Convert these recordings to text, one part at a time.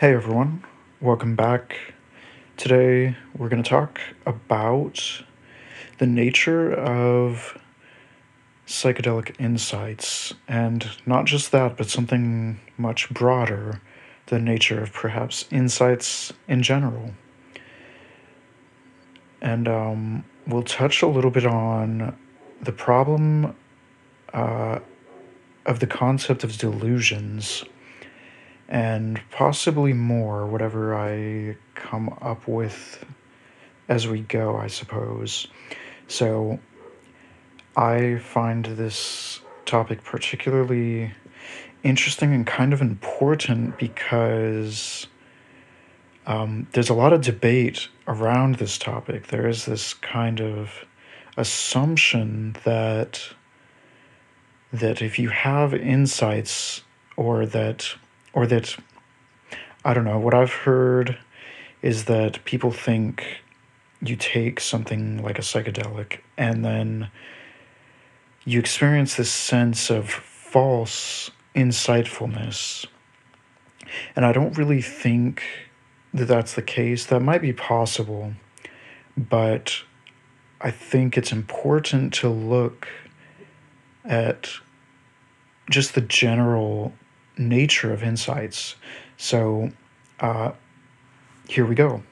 Hey everyone, welcome back. Today we're going to talk about the nature of psychedelic insights, and not just that, but something much broader the nature of perhaps insights in general. And um, we'll touch a little bit on the problem uh, of the concept of delusions and possibly more, whatever I come up with as we go, I suppose. So, I find this topic particularly interesting and kind of important because um, there's a lot of debate around this topic. There is this kind of assumption that that if you have insights or that or that I don't know, what I've heard is that people think you take something like a psychedelic and then you experience this sense of false insightfulness. And I don't really think that that's the case. That might be possible, but I think it's important to look at just the general nature of insights. So uh, here we go.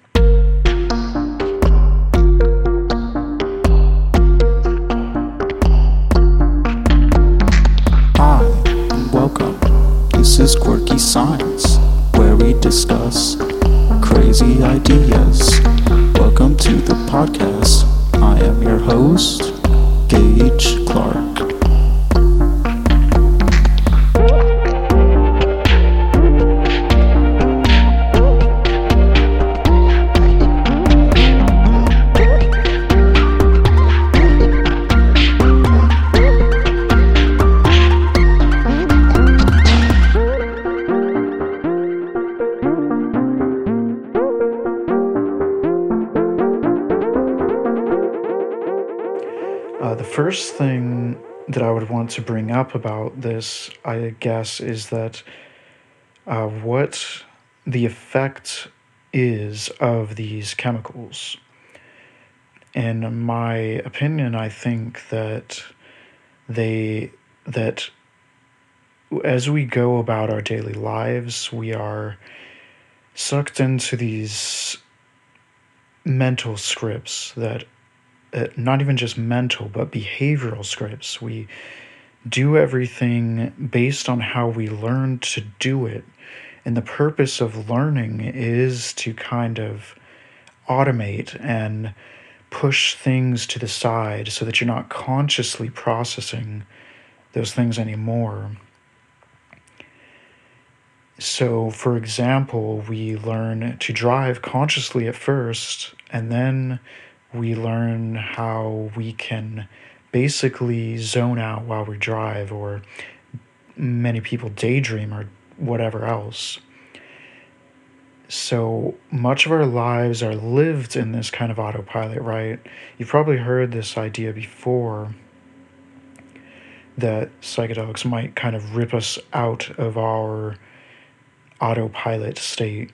Hi, and welcome. This is Quirky Science, to bring up about this, I guess, is that uh, what the effect is of these chemicals. In my opinion, I think that they that as we go about our daily lives, we are sucked into these mental scripts that uh, not even just mental but behavioral scripts we do everything based on how we learn to do it. And the purpose of learning is to kind of automate and push things to the side so that you're not consciously processing those things anymore. So, for example, we learn to drive consciously at first, and then we learn how we can basically zone out while we drive, or many people daydream, or whatever else. So much of our lives are lived in this kind of autopilot, right? You've probably heard this idea before that psychedelics might kind of rip us out of our autopilot state.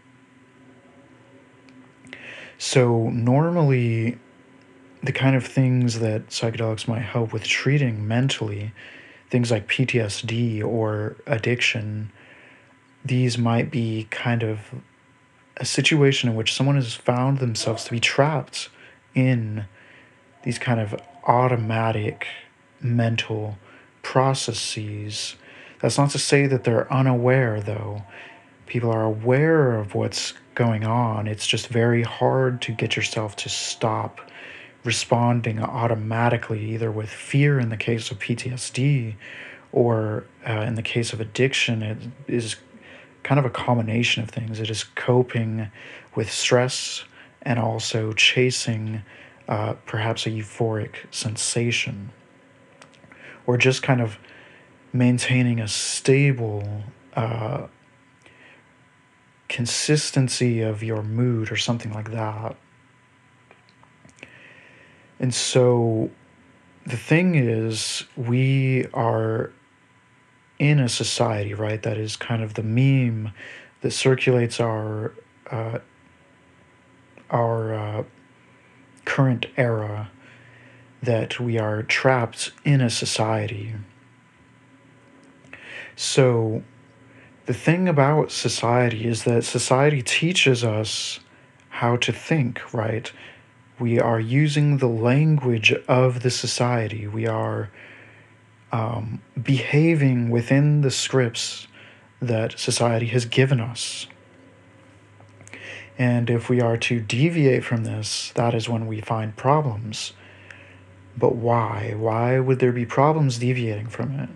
So, normally, the kind of things that psychedelics might help with treating mentally, things like PTSD or addiction, these might be kind of a situation in which someone has found themselves to be trapped in these kind of automatic mental processes. That's not to say that they're unaware, though people are aware of what's going on. It's just very hard to get yourself to stop responding automatically, either with fear in the case of PTSD or uh, in the case of addiction. It is kind of a combination of things. It is coping with stress and also chasing uh, perhaps a euphoric sensation or just kind of maintaining a stable uh, consistency of your mood or something like that. And so the thing is, we are in a society, right, that is kind of the meme that circulates our uh, our uh, current era that we are trapped in a society. So, the thing about society is that society teaches us how to think, right? We are using the language of the society. We are um, behaving within the scripts that society has given us. And if we are to deviate from this, that is when we find problems. But why? Why would there be problems deviating from it?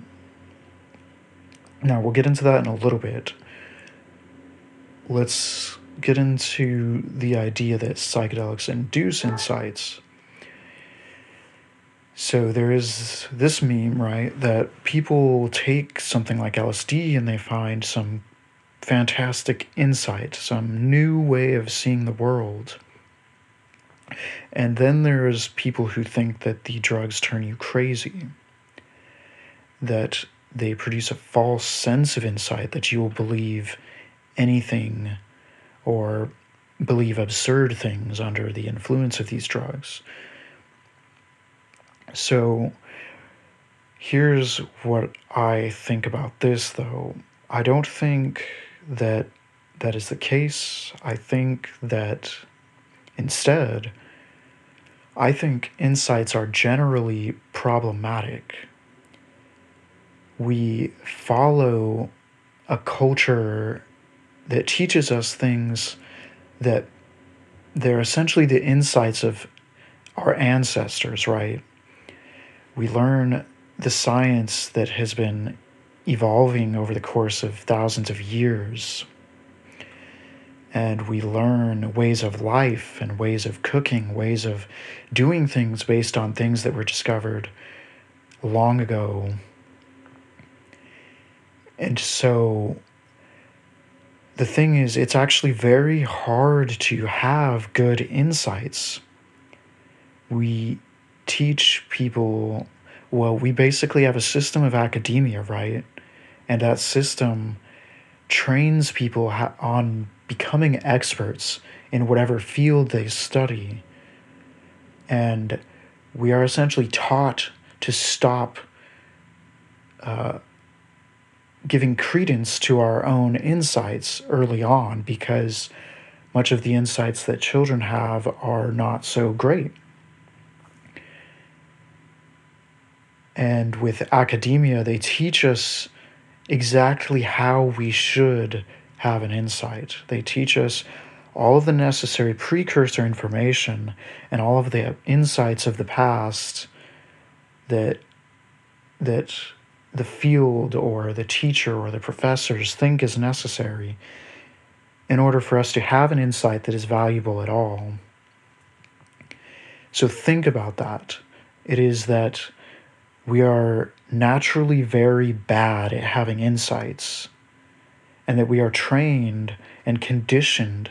Now, we'll get into that in a little bit. Let's get into the idea that psychedelics induce insights. So, there is this meme, right, that people take something like LSD and they find some fantastic insight, some new way of seeing the world. And then there's people who think that the drugs turn you crazy, that they produce a false sense of insight that you will believe anything or believe absurd things under the influence of these drugs. So here's what I think about this though. I don't think that that is the case. I think that instead, I think insights are generally problematic. We follow a culture that teaches us things that they're essentially the insights of our ancestors, right? We learn the science that has been evolving over the course of thousands of years and we learn ways of life and ways of cooking, ways of doing things based on things that were discovered long ago. And so the thing is, it's actually very hard to have good insights. We teach people, well, we basically have a system of academia, right? And that system trains people on becoming experts in whatever field they study. And we are essentially taught to stop uh, giving credence to our own insights early on because much of the insights that children have are not so great. And with academia, they teach us exactly how we should have an insight. They teach us all of the necessary precursor information and all of the insights of the past that that the field or the teacher or the professors think is necessary in order for us to have an insight that is valuable at all. So think about that. It is that we are naturally very bad at having insights and that we are trained and conditioned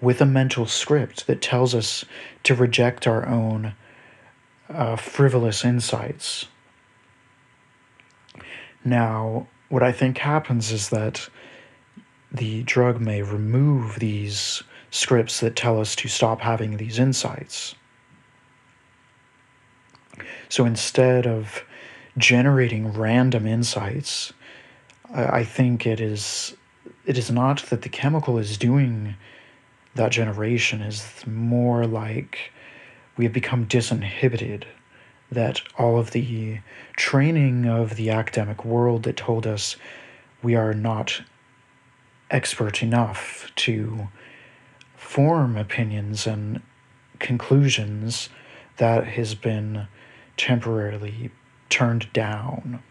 with a mental script that tells us to reject our own uh, frivolous insights. Now, what I think happens is that the drug may remove these scripts that tell us to stop having these insights. So instead of generating random insights, I think it is it is not that the chemical is doing that generation is more like we have become disinhibited that all of the training of the academic world that told us we are not expert enough to form opinions and conclusions that has been temporarily turned down.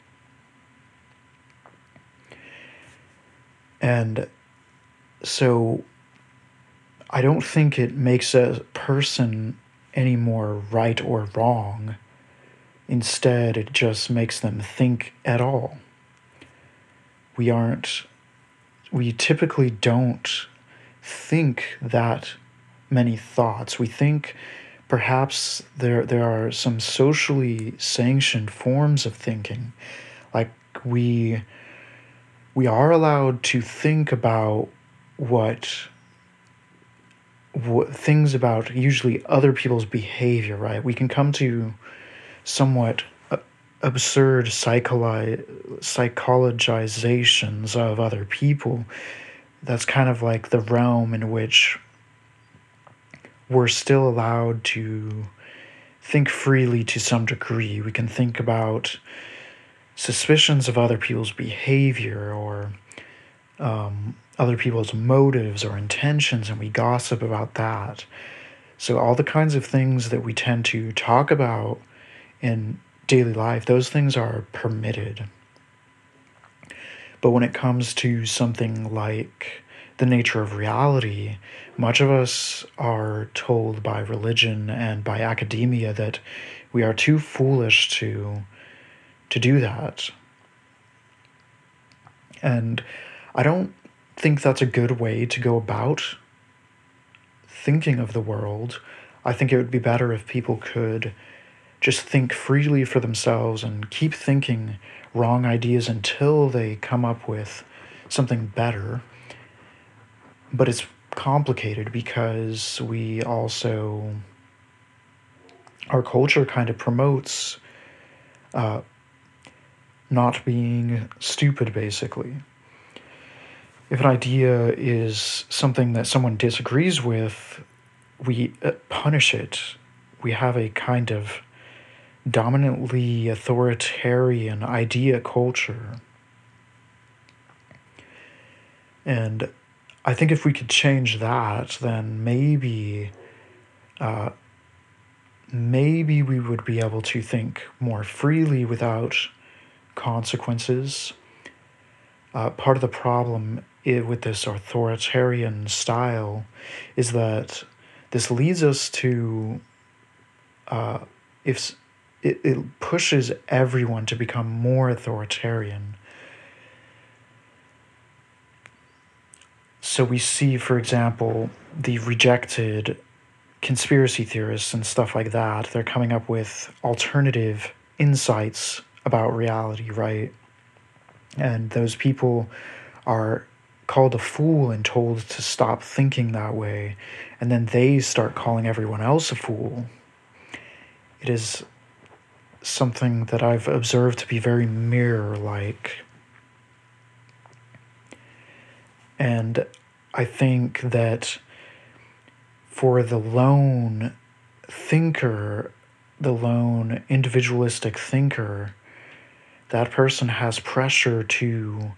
And so I don't think it makes a person any more right or wrong. Instead, it just makes them think at all. We aren't, we typically don't think that many thoughts. We think perhaps there, there are some socially sanctioned forms of thinking, like we we are allowed to think about what what things about usually other people's behavior, right? We can come to somewhat uh, absurd psycholi- psychologizations of other people. That's kind of like the realm in which we're still allowed to think freely to some degree. We can think about suspicions of other people's behavior or um, other people's motives or intentions, and we gossip about that. So, all the kinds of things that we tend to talk about in daily life, those things are permitted. But when it comes to something like the nature of reality, much of us are told by religion and by academia that we are too foolish to to do that. And I don't think that's a good way to go about thinking of the world. I think it would be better if people could just think freely for themselves and keep thinking wrong ideas until they come up with something better. But it's complicated because we also, our culture kind of promotes uh, not being stupid, basically if an idea is something that someone disagrees with, we uh, punish it. We have a kind of dominantly authoritarian idea culture. And I think if we could change that, then maybe, uh, maybe we would be able to think more freely without consequences. Uh, part of the problem it, with this authoritarian style is that this leads us to uh, if it, it pushes everyone to become more authoritarian. So we see, for example, the rejected conspiracy theorists and stuff like that. They're coming up with alternative insights about reality, right? And those people are called a fool and told to stop thinking that way, and then they start calling everyone else a fool. It is something that I've observed to be very mirror like. And I think that for the lone thinker, the lone individualistic thinker, that person has pressure to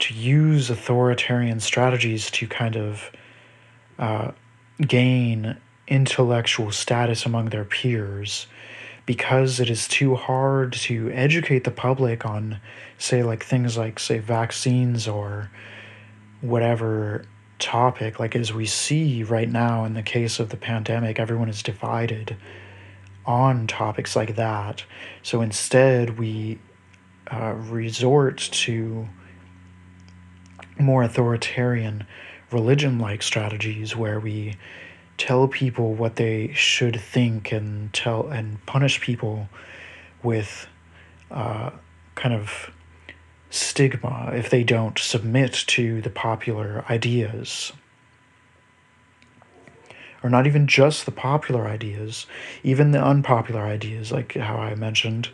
to use authoritarian strategies to kind of uh, gain intellectual status among their peers because it is too hard to educate the public on say like things like say vaccines or whatever topic like as we see right now in the case of the pandemic everyone is divided on topics like that. So instead we uh, resort to more authoritarian religion like strategies where we tell people what they should think and tell and punish people with uh, kind of stigma if they don't submit to the popular ideas or not even just the popular ideas even the unpopular ideas like how i mentioned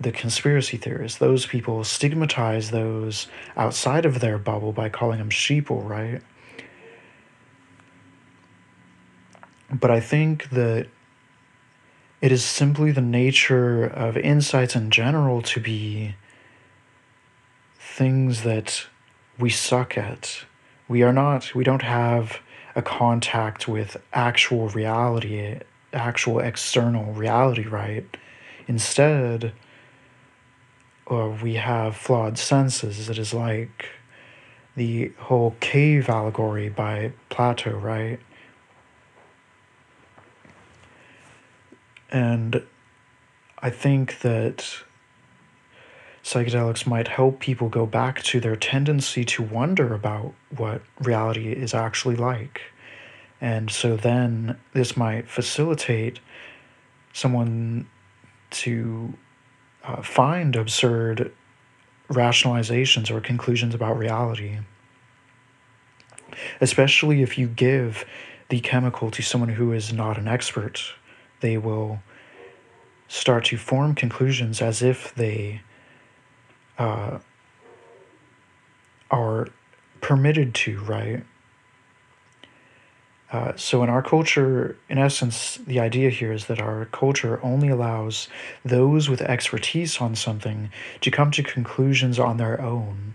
the conspiracy theorists, those people stigmatize those outside of their bubble by calling them sheeple, right? But I think that it is simply the nature of insights in general to be things that we suck at. We are not, we don't have a contact with actual reality, actual external reality, right? Instead, or we have flawed senses. It is like the whole cave allegory by Plato, right? And I think that psychedelics might help people go back to their tendency to wonder about what reality is actually like. And so then this might facilitate someone to uh, find absurd rationalizations or conclusions about reality. especially if you give the chemical to someone who is not an expert. They will start to form conclusions as if they uh, are permitted to, right? Uh, so, in our culture, in essence, the idea here is that our culture only allows those with expertise on something to come to conclusions on their own.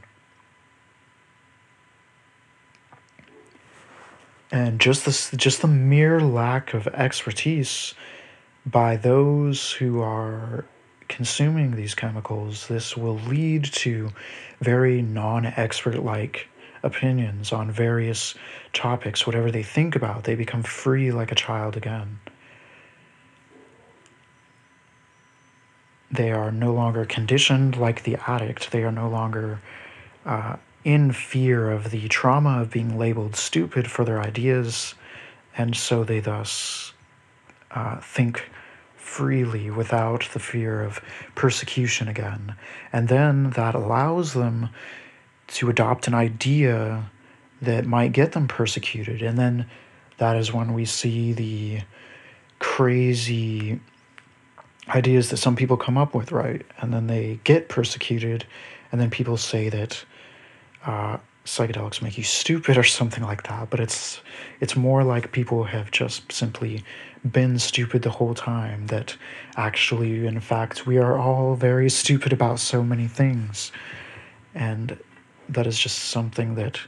And just this, just the mere lack of expertise by those who are consuming these chemicals, this will lead to very non-expert like opinions on various topics, whatever they think about, they become free like a child again. They are no longer conditioned like the addict. They are no longer uh, in fear of the trauma of being labeled stupid for their ideas, and so they thus uh, think freely without the fear of persecution again. And then that allows them to adopt an idea that might get them persecuted. And then that is when we see the crazy ideas that some people come up with, right? And then they get persecuted, and then people say that uh, psychedelics make you stupid or something like that. But it's it's more like people have just simply been stupid the whole time. That actually, in fact, we are all very stupid about so many things, and that is just something that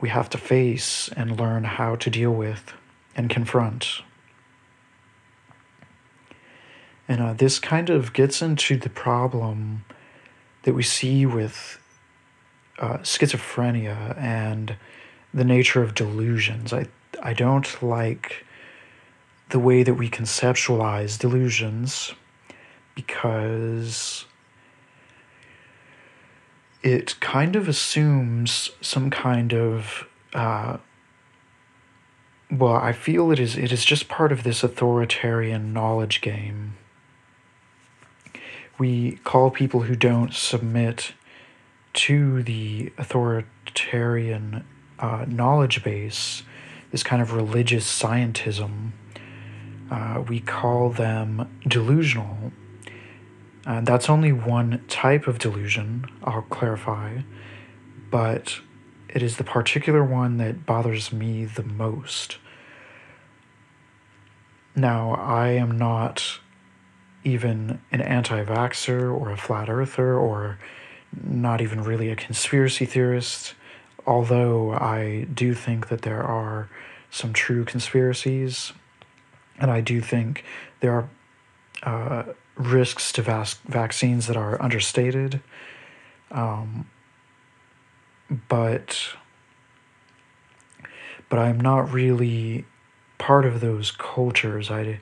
we have to face and learn how to deal with and confront. And uh, this kind of gets into the problem that we see with uh, schizophrenia and the nature of delusions. I, I don't like the way that we conceptualize delusions because it kind of assumes some kind of uh, well, I feel it is it is just part of this authoritarian knowledge game. We call people who don't submit to the authoritarian uh, knowledge base, this kind of religious scientism. Uh, we call them delusional uh, that's only one type of delusion, I'll clarify, but it is the particular one that bothers me the most. Now, I am not even an anti vaxxer or a flat earther or not even really a conspiracy theorist, although I do think that there are some true conspiracies, and I do think there are. Uh, risks to vac- vaccines that are understated. Um, but but I'm not really part of those cultures. I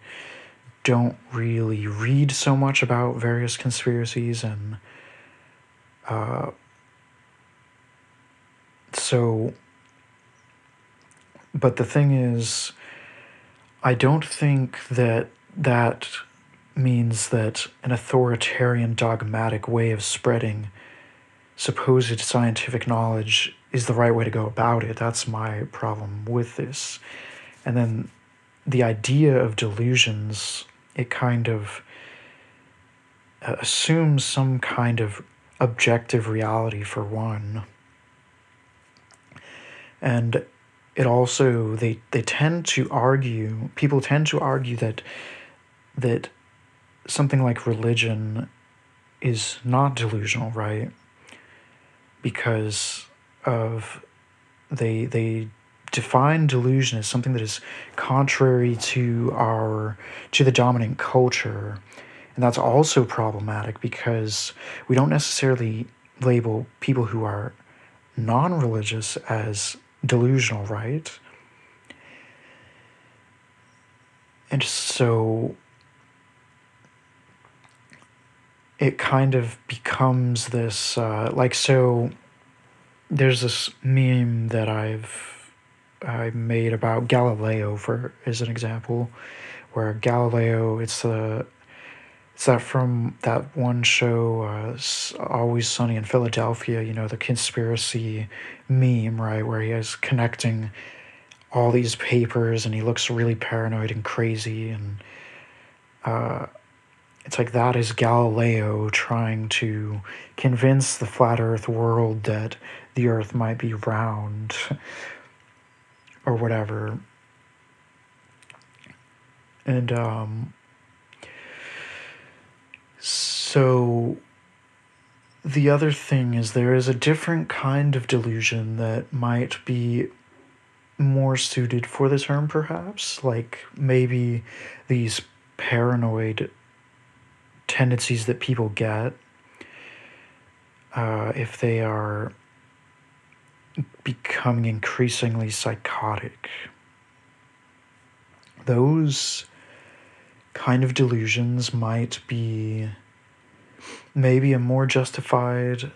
don't really read so much about various conspiracies and so but the thing is I don't think that that means that an authoritarian, dogmatic way of spreading supposed scientific knowledge is the right way to go about it. That's my problem with this. And then the idea of delusions, it kind of uh, assumes some kind of objective reality for one. And it also they they tend to argue people tend to argue that that something like religion is not delusional, right? Because of they they define delusion as something that is contrary to our to the dominant culture. And that's also problematic because we don't necessarily label people who are non-religious as delusional, right? And so it kind of becomes this uh, like so there's this meme that I've I made about Galileo for as an example where Galileo it's the that from that one show, uh, Always Sunny in Philadelphia? You know, the conspiracy meme, right? Where he is connecting all these papers and he looks really paranoid and crazy. And uh, it's like that is Galileo trying to convince the flat earth world that the earth might be round or whatever. And, um, so the other thing is there is a different kind of delusion that might be more suited for the term perhaps. Like maybe these paranoid tendencies that people get uh, if they are becoming increasingly psychotic. Those kind of delusions might be maybe a more justified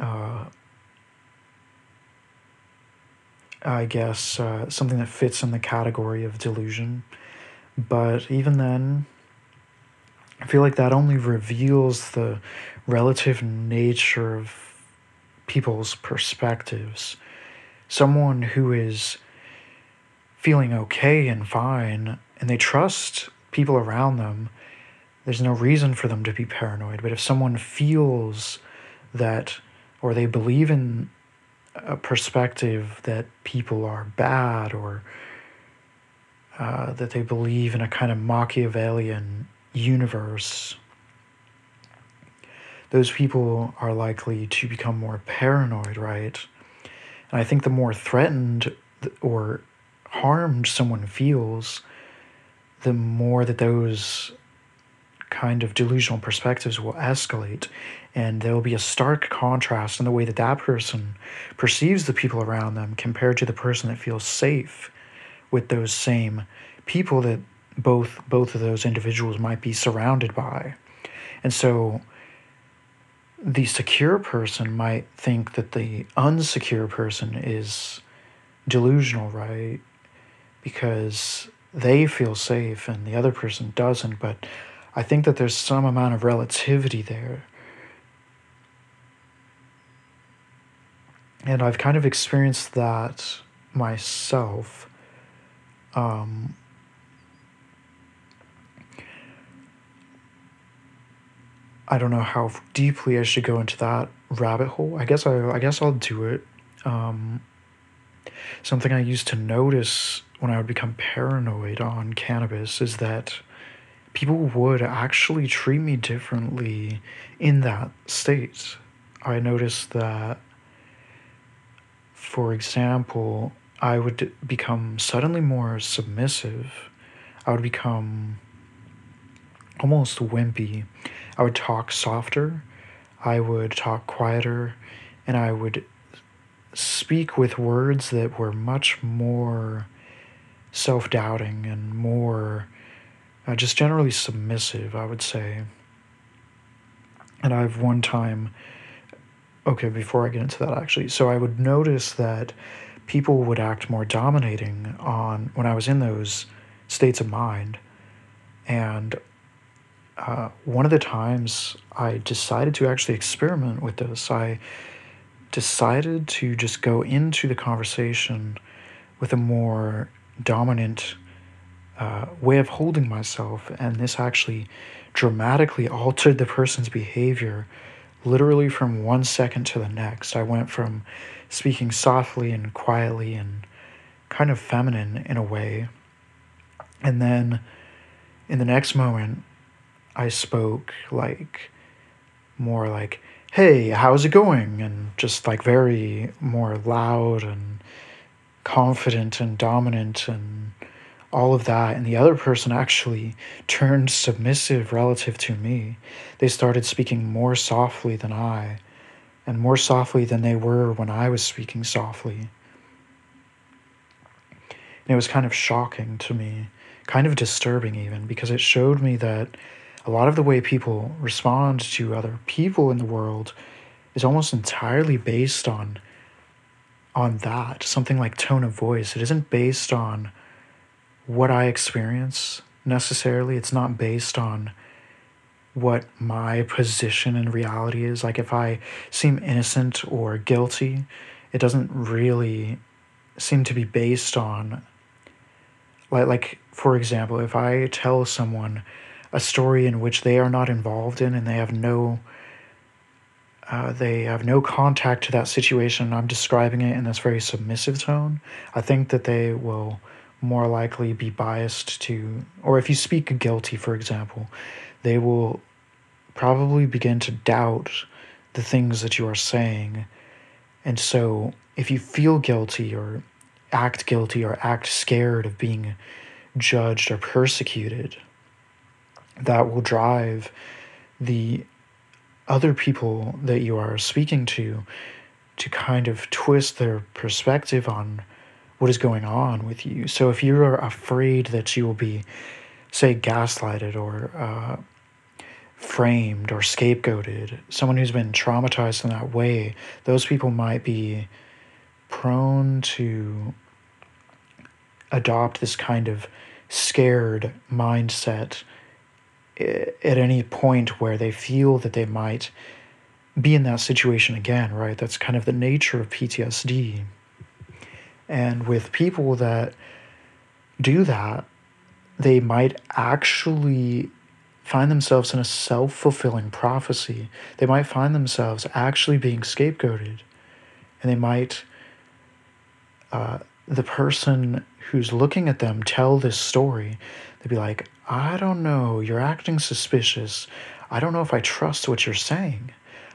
uh, I guess uh, something that fits in the category of delusion. But even then, I feel like that only reveals the relative nature of people's perspectives. Someone who is feeling okay and fine and they trust people around them, there's no reason for them to be paranoid. But if someone feels that, or they believe in a perspective that people are bad, or uh, that they believe in a kind of Machiavellian universe, those people are likely to become more paranoid, right? And I think the more threatened or harmed someone feels, the more that those kind of delusional perspectives will escalate and there will be a stark contrast in the way that that person perceives the people around them compared to the person that feels safe with those same people that both both of those individuals might be surrounded by and so the secure person might think that the unsecure person is delusional right because they feel safe and the other person doesn't. But I think that there's some amount of relativity there. And I've kind of experienced that myself. Um, I don't know how deeply I should go into that rabbit hole. I guess I, I guess I'll do it. Um, something I used to notice when I would become paranoid on cannabis is that people would actually treat me differently in that state. I noticed that, for example, I would become suddenly more submissive. I would become almost wimpy. I would talk softer. I would talk quieter. And I would speak with words that were much more self doubting and more uh, just generally submissive, I would say. And I've one time, okay, before I get into that actually, so I would notice that people would act more dominating on when I was in those states of mind. And uh, one of the times I decided to actually experiment with this, I decided to just go into the conversation with a more dominant uh, way of holding myself, and this actually dramatically altered the person's behavior literally from one second to the next. I went from speaking softly and quietly and kind of feminine in a way, and then in the next moment, I spoke like more like, hey, how's it going? And just like very more loud and confident and dominant and all of that. And the other person actually turned submissive relative to me. They started speaking more softly than I, and more softly than they were when I was speaking softly. And it was kind of shocking to me, kind of disturbing even, because it showed me that a lot of the way people respond to other people in the world is almost entirely based on on that, something like tone of voice. It isn't based on what I experience necessarily. It's not based on what my position in reality is. Like if I seem innocent or guilty, it doesn't really seem to be based on like like for example, if I tell someone a story in which they are not involved in and they have no uh, they have no contact to that situation. And I'm describing it in this very submissive tone. I think that they will more likely be biased to, or if you speak guilty, for example, they will probably begin to doubt the things that you are saying. And so, if you feel guilty or act guilty or act scared of being judged or persecuted, that will drive the other people that you are speaking to to kind of twist their perspective on what is going on with you. So if you're afraid that you will be, say, gaslighted or uh, framed or scapegoated, someone who's been traumatized in that way, those people might be prone to adopt this kind of scared mindset at any point where they feel that they might be in that situation again, right? That's kind of the nature of PTSD. And with people that do that, they might actually find themselves in a self fulfilling prophecy. They might find themselves actually being scapegoated. And they might, uh, the person who's looking at them tell this story, they'd be like, I don't know. You're acting suspicious. I don't know if I trust what you're saying.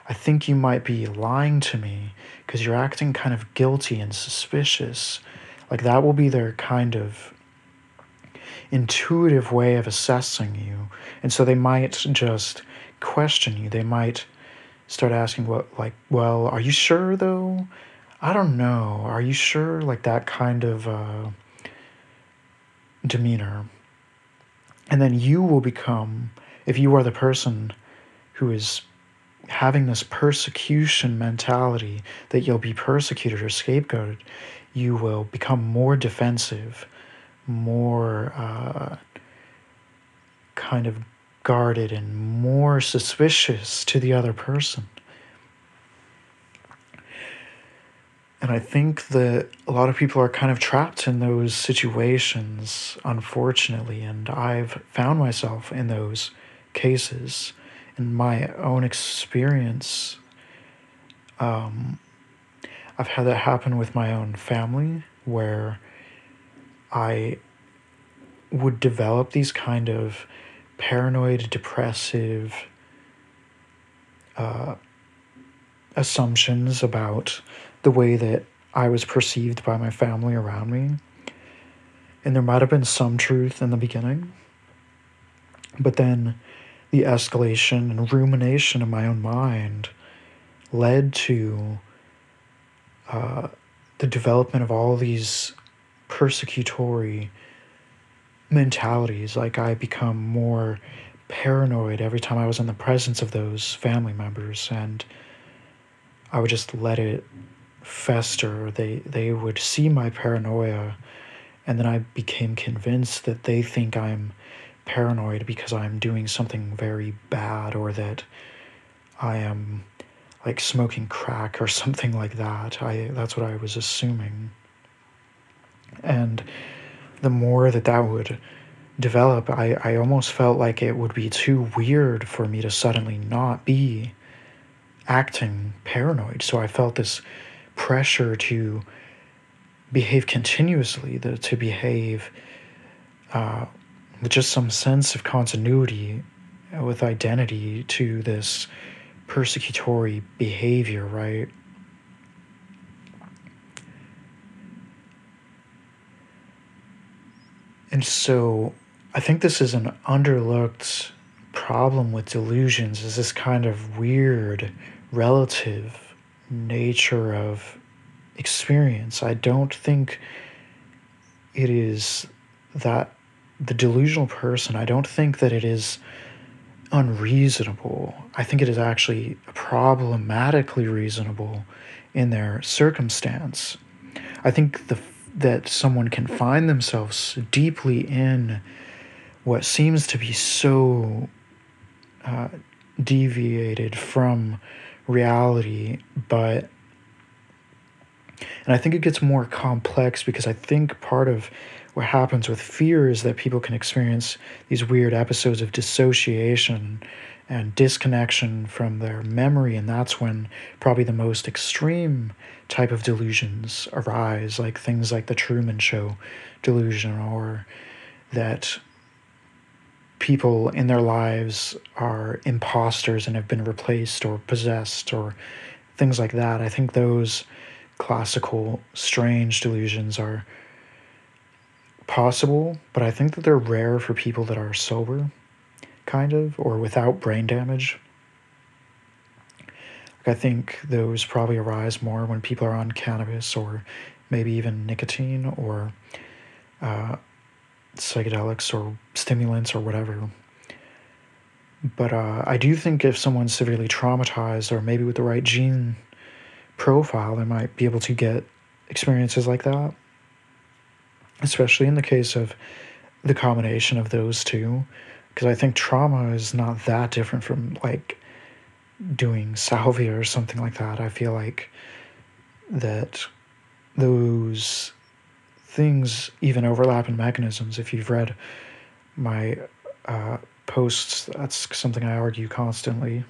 I think you might be lying to me because you're acting kind of guilty and suspicious. Like that will be their kind of intuitive way of assessing you. And so they might just question you. They might start asking what like, well, are you sure though? I don't know. Are you sure? Like that kind of uh, demeanor. And then you will become, if you are the person who is having this persecution mentality that you'll be persecuted or scapegoated, you will become more defensive, more uh, kind of guarded, and more suspicious to the other person. And I think that a lot of people are kind of trapped in those situations, unfortunately. And I've found myself in those cases in my own experience. Um, I've had that happen with my own family where I would develop these kind of paranoid, depressive uh, assumptions about the way that I was perceived by my family around me. And there might have been some truth in the beginning, but then the escalation and rumination in my own mind led to uh, the development of all these persecutory mentalities. Like I become more paranoid every time I was in the presence of those family members, and I would just let it fester. They they would see my paranoia, and then I became convinced that they think I'm paranoid because I'm doing something very bad or that I am like smoking crack or something like that. I that's what I was assuming. And the more that that would develop, I, I almost felt like it would be too weird for me to suddenly not be acting paranoid. So I felt this pressure to behave continuously, the, to behave uh, just some sense of continuity, with identity to this persecutory behavior, right? And so I think this is an underlooked problem with delusions is this kind of weird relative nature of experience. I don't think it is that the delusional person, I don't think that it is unreasonable. I think it is actually problematically reasonable in their circumstance. I think the that someone can find themselves deeply in what seems to be so uh, deviated from reality, but and I think it gets more complex because I think part of what happens with fear is that people can experience these weird episodes of dissociation and disconnection from their memory, and that's when probably the most extreme type of delusions arise, like things like the Truman Show delusion, or that people in their lives are imposters and have been replaced or possessed or things like that. I think those classical strange delusions are possible, but I think that they're rare for people that are sober, kind of, or without brain damage. Like I think those probably arise more when people are on cannabis or maybe even nicotine or uh, psychedelics or stimulants or whatever. But uh, I do think if someone's severely traumatized or maybe with the right gene profile, they might be able to get experiences like that. Especially in the case of the combination of those two. Because I think trauma is not that different from like doing salvia or something like that. I feel like that those things even overlap in mechanisms. If you've read my uh, posts, that's something I argue constantly.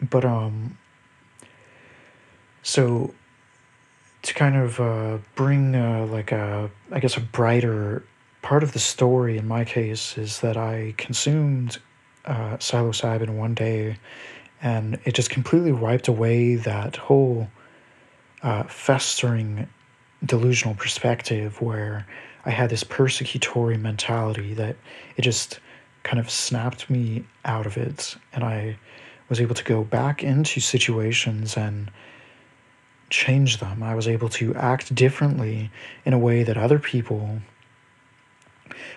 But, um, so to kind of uh, bring uh, like a, I guess, a brighter part of the story in my case is that I consumed uh, psilocybin one day and it just completely wiped away that whole uh, festering delusional perspective where I had this persecutory mentality that it just kind of snapped me out of it. And I was able to go back into situations and change them. I was able to act differently in a way that other people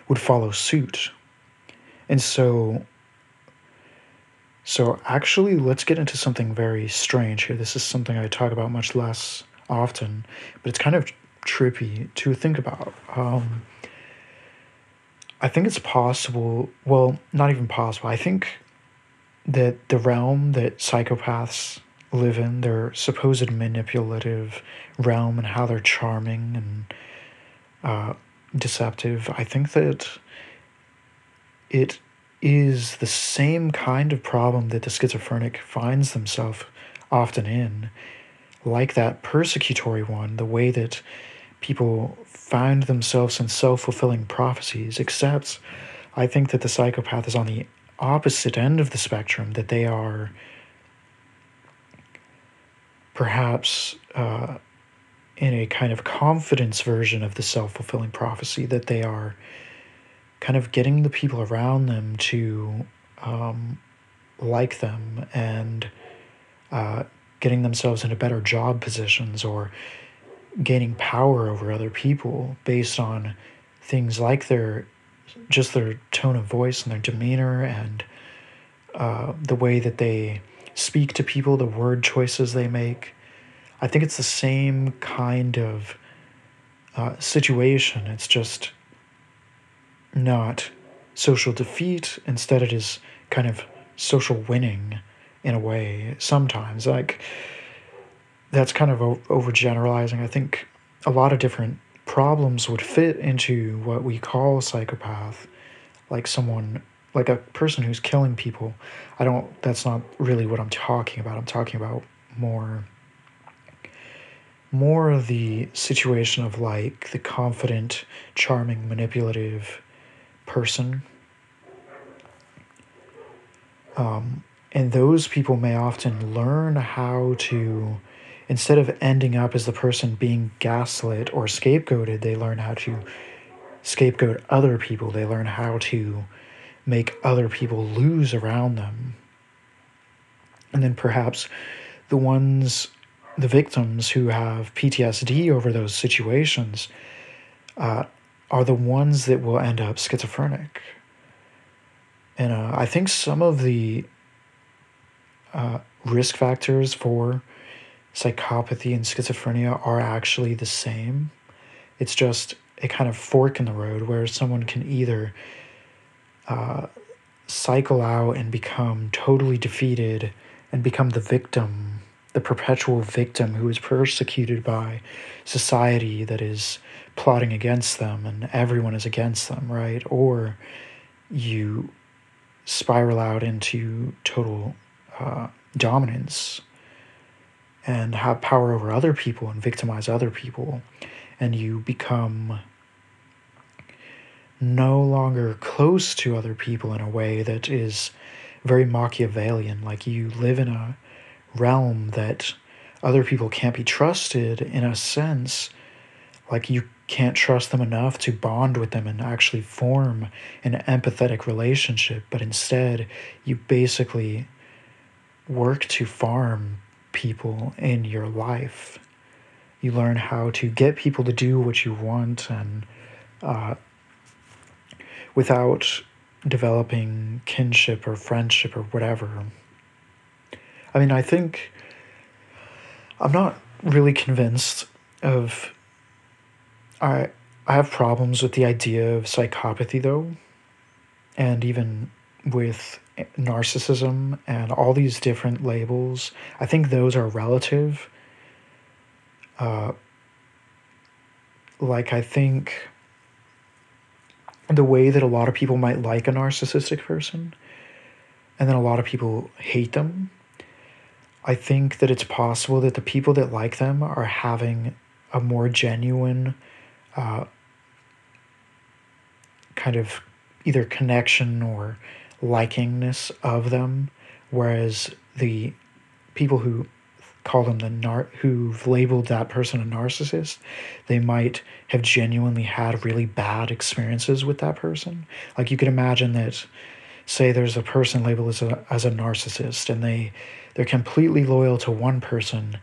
would follow suit. And so so, actually, let's get into something very strange here. This is something I talk about much less often, but it's kind of trippy to think about. Um, I think it's possible, well, not even possible. I think that the realm that psychopaths live in, their supposed manipulative realm, and how they're charming and uh, deceptive, I think that it is the same kind of problem that the schizophrenic finds themselves often in, like that persecutory one, the way that people find themselves in self fulfilling prophecies, except I think that the psychopath is on the opposite end of the spectrum, that they are perhaps uh, in a kind of confidence version of the self fulfilling prophecy, that they are kind of getting the people around them to um, like them and uh, getting themselves into better job positions or gaining power over other people based on things like their just their tone of voice and their demeanor and uh, the way that they speak to people, the word choices they make. I think it's the same kind of uh, situation. It's just not social defeat. Instead, it is kind of social winning in a way sometimes. Like, that's kind of overgeneralizing. I think a lot of different problems would fit into what we call psychopath, like someone like a person who's killing people. I don't that's not really what I'm talking about. I'm talking about more more the situation of like the confident, charming, manipulative person. Um, and those people may often learn how to, instead of ending up as the person being gaslit or scapegoated, they learn how to scapegoat other people. They learn how to make other people lose around them. And then perhaps the ones, the victims who have PTSD over those situations, uh, are the ones that will end up schizophrenic. And uh, I think some of the uh, risk factors for psychopathy and schizophrenia are actually the same. It's just a kind of fork in the road where someone can either uh, cycle out and become totally defeated and become the victim, the perpetual victim who is persecuted by society that is plotting against them and everyone is against them, right? Or you spiral out into total uh, dominance and have power over other people and victimize other people, and you become no longer close to other people in a way that is very Machiavellian. Like you live in a realm that other people can't be trusted in a sense. Like you can't trust them enough to bond with them and actually form an empathetic relationship, but instead you basically work to farm people in your life. You learn how to get people to do what you want and uh, without developing kinship or friendship or whatever. I mean, I think I'm not really convinced of I I have problems with the idea of psychopathy though, and even with narcissism and all these different labels. I think those are relative. Uh, like I think the way that a lot of people might like a narcissistic person, and then a lot of people hate them. I think that it's possible that the people that like them are having a more genuine uh, kind of either connection or likingness of them, whereas the people who call them the nar who've labeled that person a narcissist, they might have genuinely had really bad experiences with that person. Like you could imagine that say there's a person labeled as a as a narcissist and they they're completely loyal to one person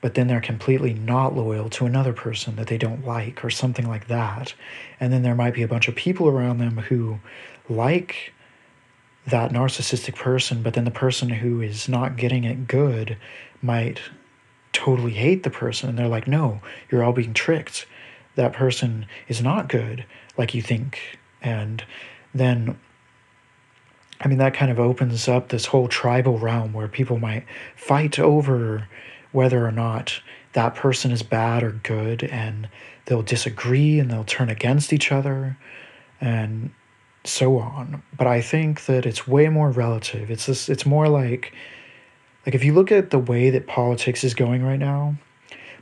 but then they're completely not loyal to another person that they don't like or something like that. And then there might be a bunch of people around them who like that narcissistic person, but then the person who is not getting it good might totally hate the person. And they're like, no, you're all being tricked. That person is not good like you think. And then, I mean, that kind of opens up this whole tribal realm where people might fight over whether or not that person is bad or good, and they'll disagree and they'll turn against each other and so on. But I think that it's way more relative. It's this, it's more like like if you look at the way that politics is going right now,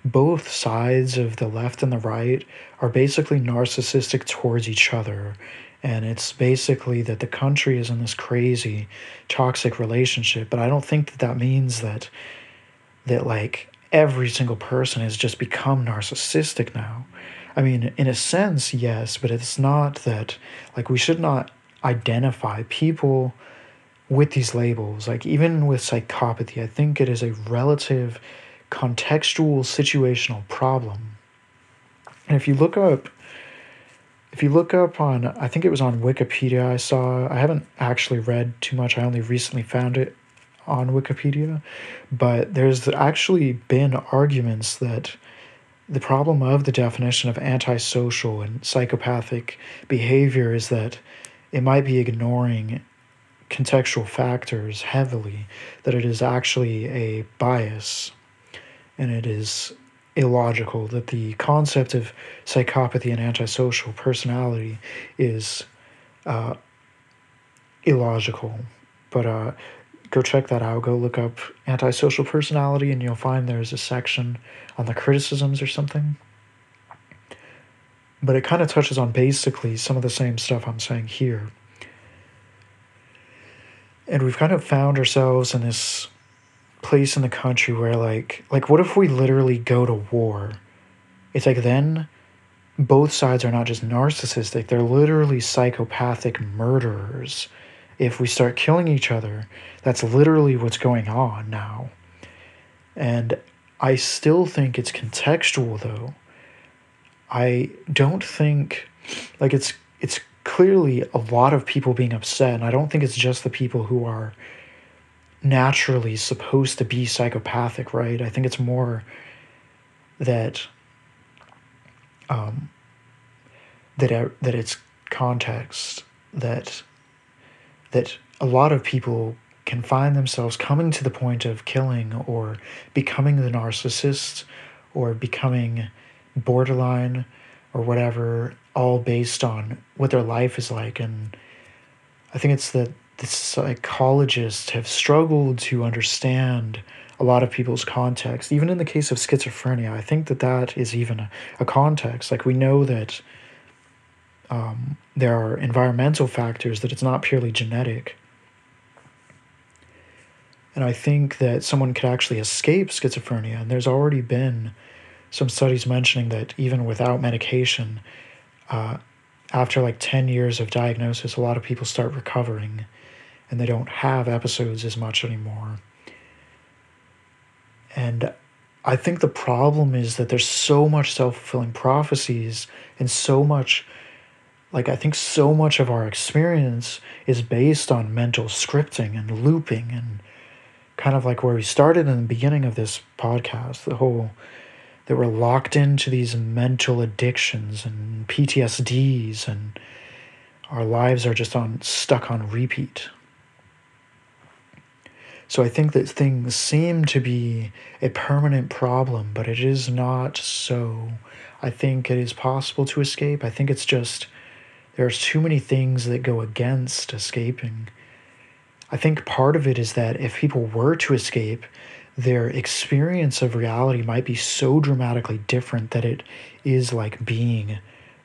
both sides of the left and the right are basically narcissistic towards each other. And it's basically that the country is in this crazy toxic relationship. But I don't think that that means that that like every single person has just become narcissistic now. I mean, in a sense, yes, but it's not that like we should not identify people with these labels. Like even with psychopathy, I think it is a relative contextual situational problem. And if you look up if you look up on I think it was on Wikipedia I saw I haven't actually read too much. I only recently found it on Wikipedia, but there's actually been arguments that the problem of the definition of antisocial and psychopathic behavior is that it might be ignoring contextual factors heavily, that it is actually a bias and it is illogical, that the concept of psychopathy and antisocial personality is uh, illogical. But uh, go check that out. Go look up antisocial personality, and you'll find there's a section on the criticisms or something. But it kind of touches on basically some of the same stuff I'm saying here. And we've kind of found ourselves in this place in the country where like like what if we literally go to war? It's like then both sides are not just narcissistic, they're literally psychopathic murderers if we start killing each other. That's literally what's going on now. And I still think it's contextual though. I don't think like it's it's clearly a lot of people being upset and I don't think it's just the people who are naturally supposed to be psychopathic, right? I think it's more that um that that it's context that that a lot of people can find themselves coming to the point of killing or becoming the narcissist or becoming borderline or whatever all based on what their life is like. And i think it's that the psychologists have struggled to understand a lot of people's context. Even in the case of schizophrenia i think that that is even a, a context. Like we know that um, there are environmental factors that it's not purely genetic. And i think that someone could actually escape schizophrenia and there's already been some studies mentioning that even without medication uh, after like 10 years of diagnosis a lot of people start recovering and they don't have episodes as much anymore. And I think the problem is that there's so much self fulfilling prophecies and so much, like, I think so much of our experience is based on mental scripting and looping and kind of like where we started in the beginning of this podcast, the whole that we're locked into these mental addictions and PTSDs and our lives are just on stuck on repeat. So I think that things seem to be a permanent problem, but it is not so. I think it is possible to escape. I think it's just there's too many things that go against escaping. I think part of it is that if people were to escape, their experience of reality might be so dramatically different that it is like being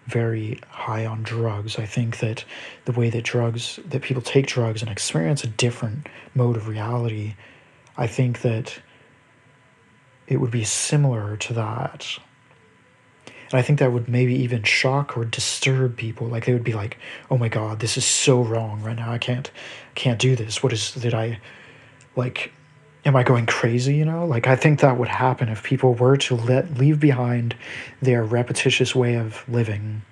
very high on drugs. I think that the way that drugs, that people take drugs and experience a different mode of reality, I think that it would be similar to that. And I think that would maybe even shock or disturb people. Like they would be like, "Oh my God, this is so wrong right now. I can't, can't do this. What is did I, like, am I going crazy? You know, like I think that would happen if people were to let leave behind their repetitious way of living.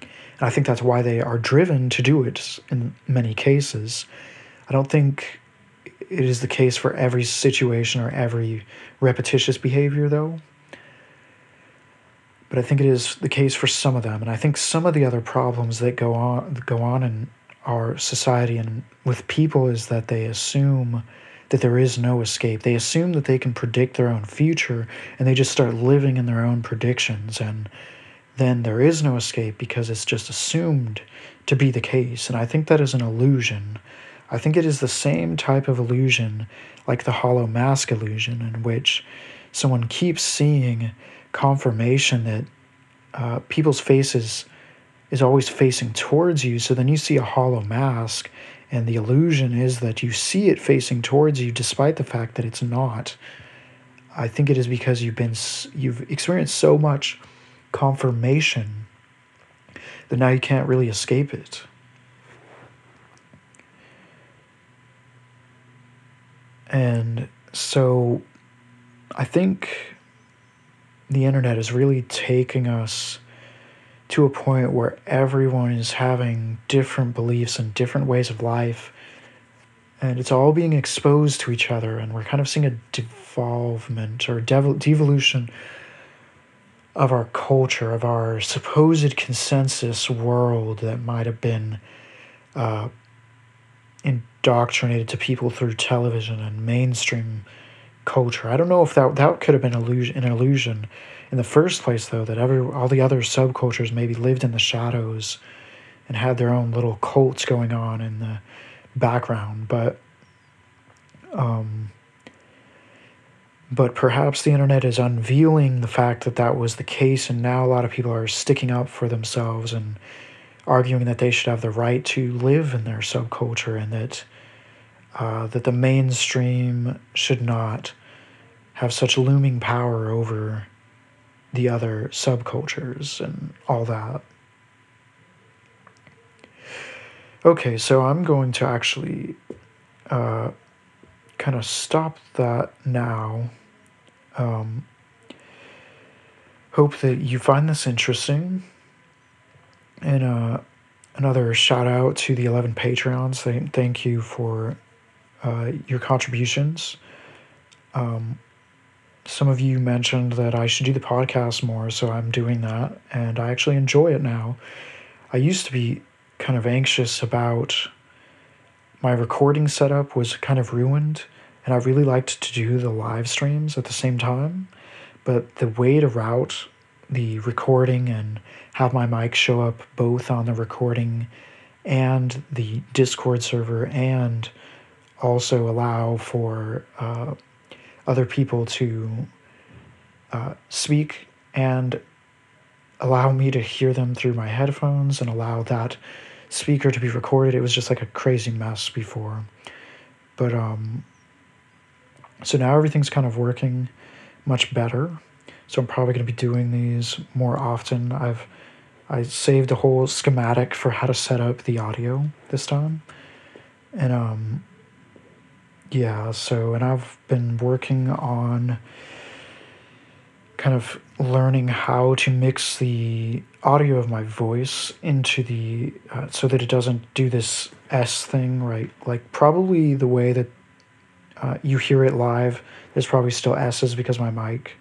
And I think that's why they are driven to do it in many cases. I don't think it is the case for every situation or every repetitious behavior, though. But I think it is the case for some of them, and I think some of the other problems that go on go on in our society and with people is that they assume that there is no escape. They assume that they can predict their own future and they just start living in their own predictions. And then there is no escape because it's just assumed to be the case. And I think that is an illusion. I think it is the same type of illusion like the hollow mask illusion, in which someone keeps seeing confirmation that uh, people's faces is always facing towards you. So then you see a hollow mask and the illusion is that you see it facing towards you despite the fact that it's not. I think it is because you've been you've experienced so much confirmation that now you can't really escape it. And so I think the internet is really taking us to a point where everyone is having different beliefs and different ways of life. And it's all being exposed to each other and we're kind of seeing a devolvement or devolution of our culture of our supposed consensus world that might have been uh, indoctrinated to people through television and mainstream culture. I don't know if that that could have been illusion, an illusion in the first place, though, that every all the other subcultures maybe lived in the shadows and had their own little cults going on in the background, but um, but perhaps the internet is unveiling the fact that that was the case, and now a lot of people are sticking up for themselves and arguing that they should have the right to live in their subculture and that uh, that the mainstream should not have such looming power over the other subcultures and all that. Okay, so I'm going to actually uh, kind of stop that now. Um, hope that you find this interesting. And uh, another shout out to the 11 Patreons. Thank, thank you for uh, your contributions. Um, some of you mentioned that I should do the podcast more, so I'm doing that, and I actually enjoy it now. I used to be kind of anxious about my recording setup was kind of ruined, and I really liked to do the live streams at the same time, but the way to route the recording and have my mic show up both on the recording and the Discord server and also allow for uh, other people to uh, speak and allow me to hear them through my headphones and allow that speaker to be recorded. It was just like a crazy mess before. But um so now everything's kind of working much better. So I'm probably going to be doing these more often. I've I saved a whole schematic for how to set up the audio this time. And um yeah, so and I've been working on kind of learning how to mix the audio of my voice into the uh, so that it doesn't do this s thing right? Like probably the way that uh, you hear it live there's probably still s's because my mic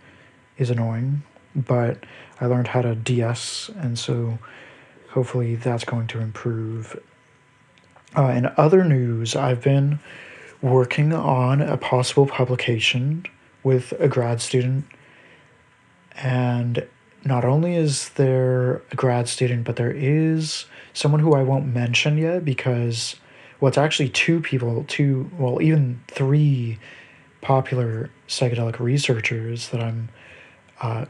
is annoying but i learned how to de-ess and so hopefully that's going to improve. Uh, in other news i've been working on a possible publication with a grad student and not only is there a grad student, but there is someone who I won't mention yet because, well, it's actually two people, two, well, even three popular psychedelic researchers that I'm uh,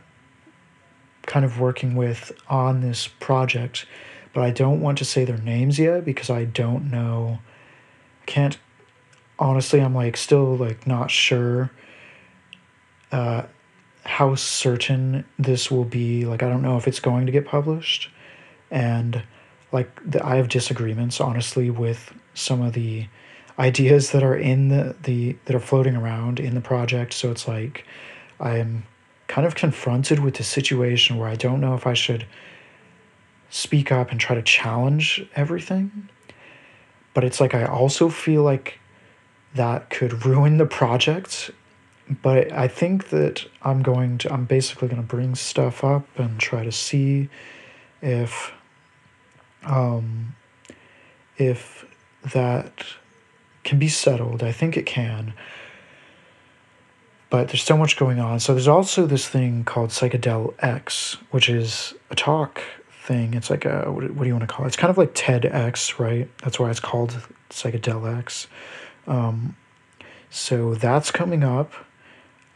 kind of working with on this project. But I don't want to say their names yet because I don't know. Can't, honestly, I'm like still like not sure. Uh, how certain this will be. Like, I don't know if it's going to get published. And, like, the, I have disagreements, honestly, with some of the ideas that are in the, the that are floating around in the project. So it's like I am kind of confronted with the situation where I don't know if I should speak up and try to challenge everything. But it's like I also feel like that could ruin the project but I think that I'm going to, I'm basically going to bring stuff up and try to see if, um, if that can be settled. I think it can. But there's so much going on. So there's also this thing called Psychedel X, which is a talk thing. It's like a, what, do you want to call it? It's kind of like TEDx, right? That's why it's called Psychedel X. Um, so that's coming up.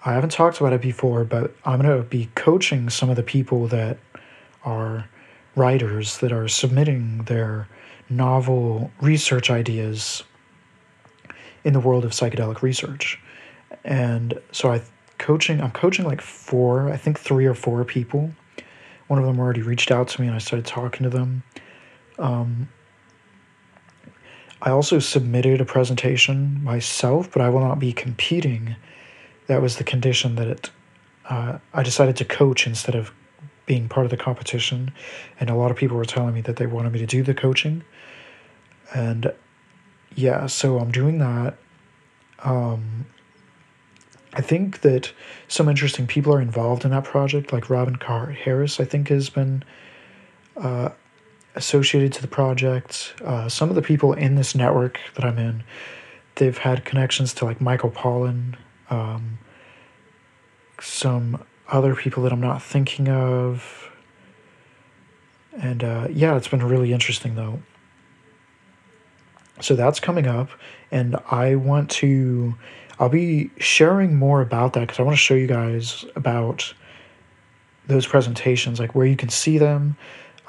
I haven't talked about it before, but I'm going to be coaching some of the people that are writers that are submitting their novel research ideas in the world of psychedelic research. And so I coaching I'm coaching like four, I think 3 or 4 people. One of them already reached out to me and I started talking to them. Um, I also submitted a presentation myself, but I will not be competing that was the condition that it, uh, I decided to coach instead of being part of the competition. And a lot of people were telling me that they wanted me to do the coaching. And yeah, so I'm doing that. Um, I think that some interesting people are involved in that project, like Robin Carr Harris, I think, has been uh, associated to the project. Uh, some of the people in this network that I'm in, they've had connections to like Michael Pollan, um, some other people that I'm not thinking of. And uh, yeah, it's been really interesting though. So that's coming up, and I want to. I'll be sharing more about that because I want to show you guys about those presentations, like where you can see them.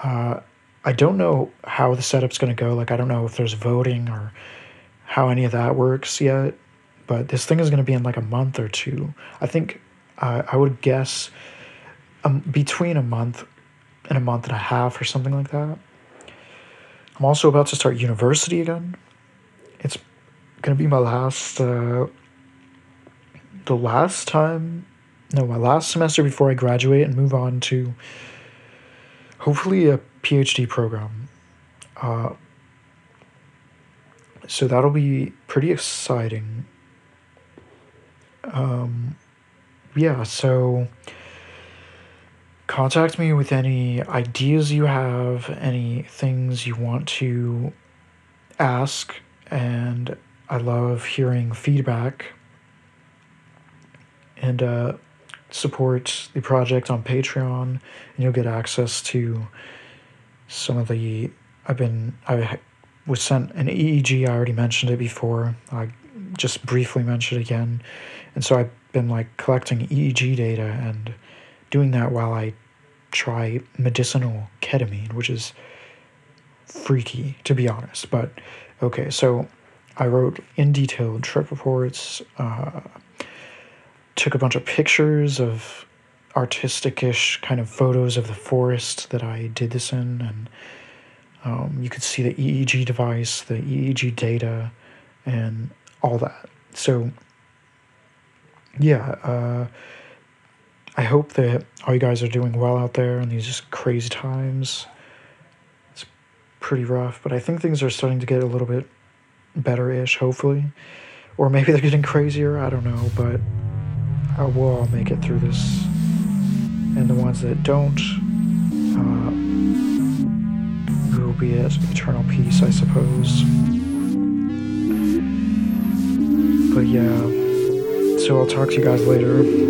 Uh, I don't know how the setup's going to go. Like, I don't know if there's voting or how any of that works yet but this thing is going to be in like a month or two. I think uh, I would guess um, between a month and a month and a half or something like that. I'm also about to start university again. It's going to be my last, uh, the last time, no, my last semester before I graduate and move on to hopefully a PhD program. Uh, so that'll be pretty exciting. Um, yeah, so contact me with any ideas you have, any things you want to ask, and I love hearing feedback. And uh, support the project on Patreon, and you'll get access to some of the. I've been. I was sent an EEG. I already mentioned it before. I just briefly mentioned it again. And so I've been like collecting EEG data and doing that while I try medicinal ketamine, which is freaky, to be honest. But okay, so I wrote in detail trip reports, uh, took a bunch of pictures of artistic-ish kind of photos of the forest that I did this in, and um, you could see the EEG device, the EEG data, and all that. So, yeah, uh, I hope that all you guys are doing well out there in these just crazy times. It's pretty rough, but I think things are starting to get a little bit better ish, hopefully. Or maybe they're getting crazier, I don't know, but uh, we'll all make it through this. And the ones that don't, uh, will be at eternal peace, I suppose. But yeah, so I'll talk to you guys later.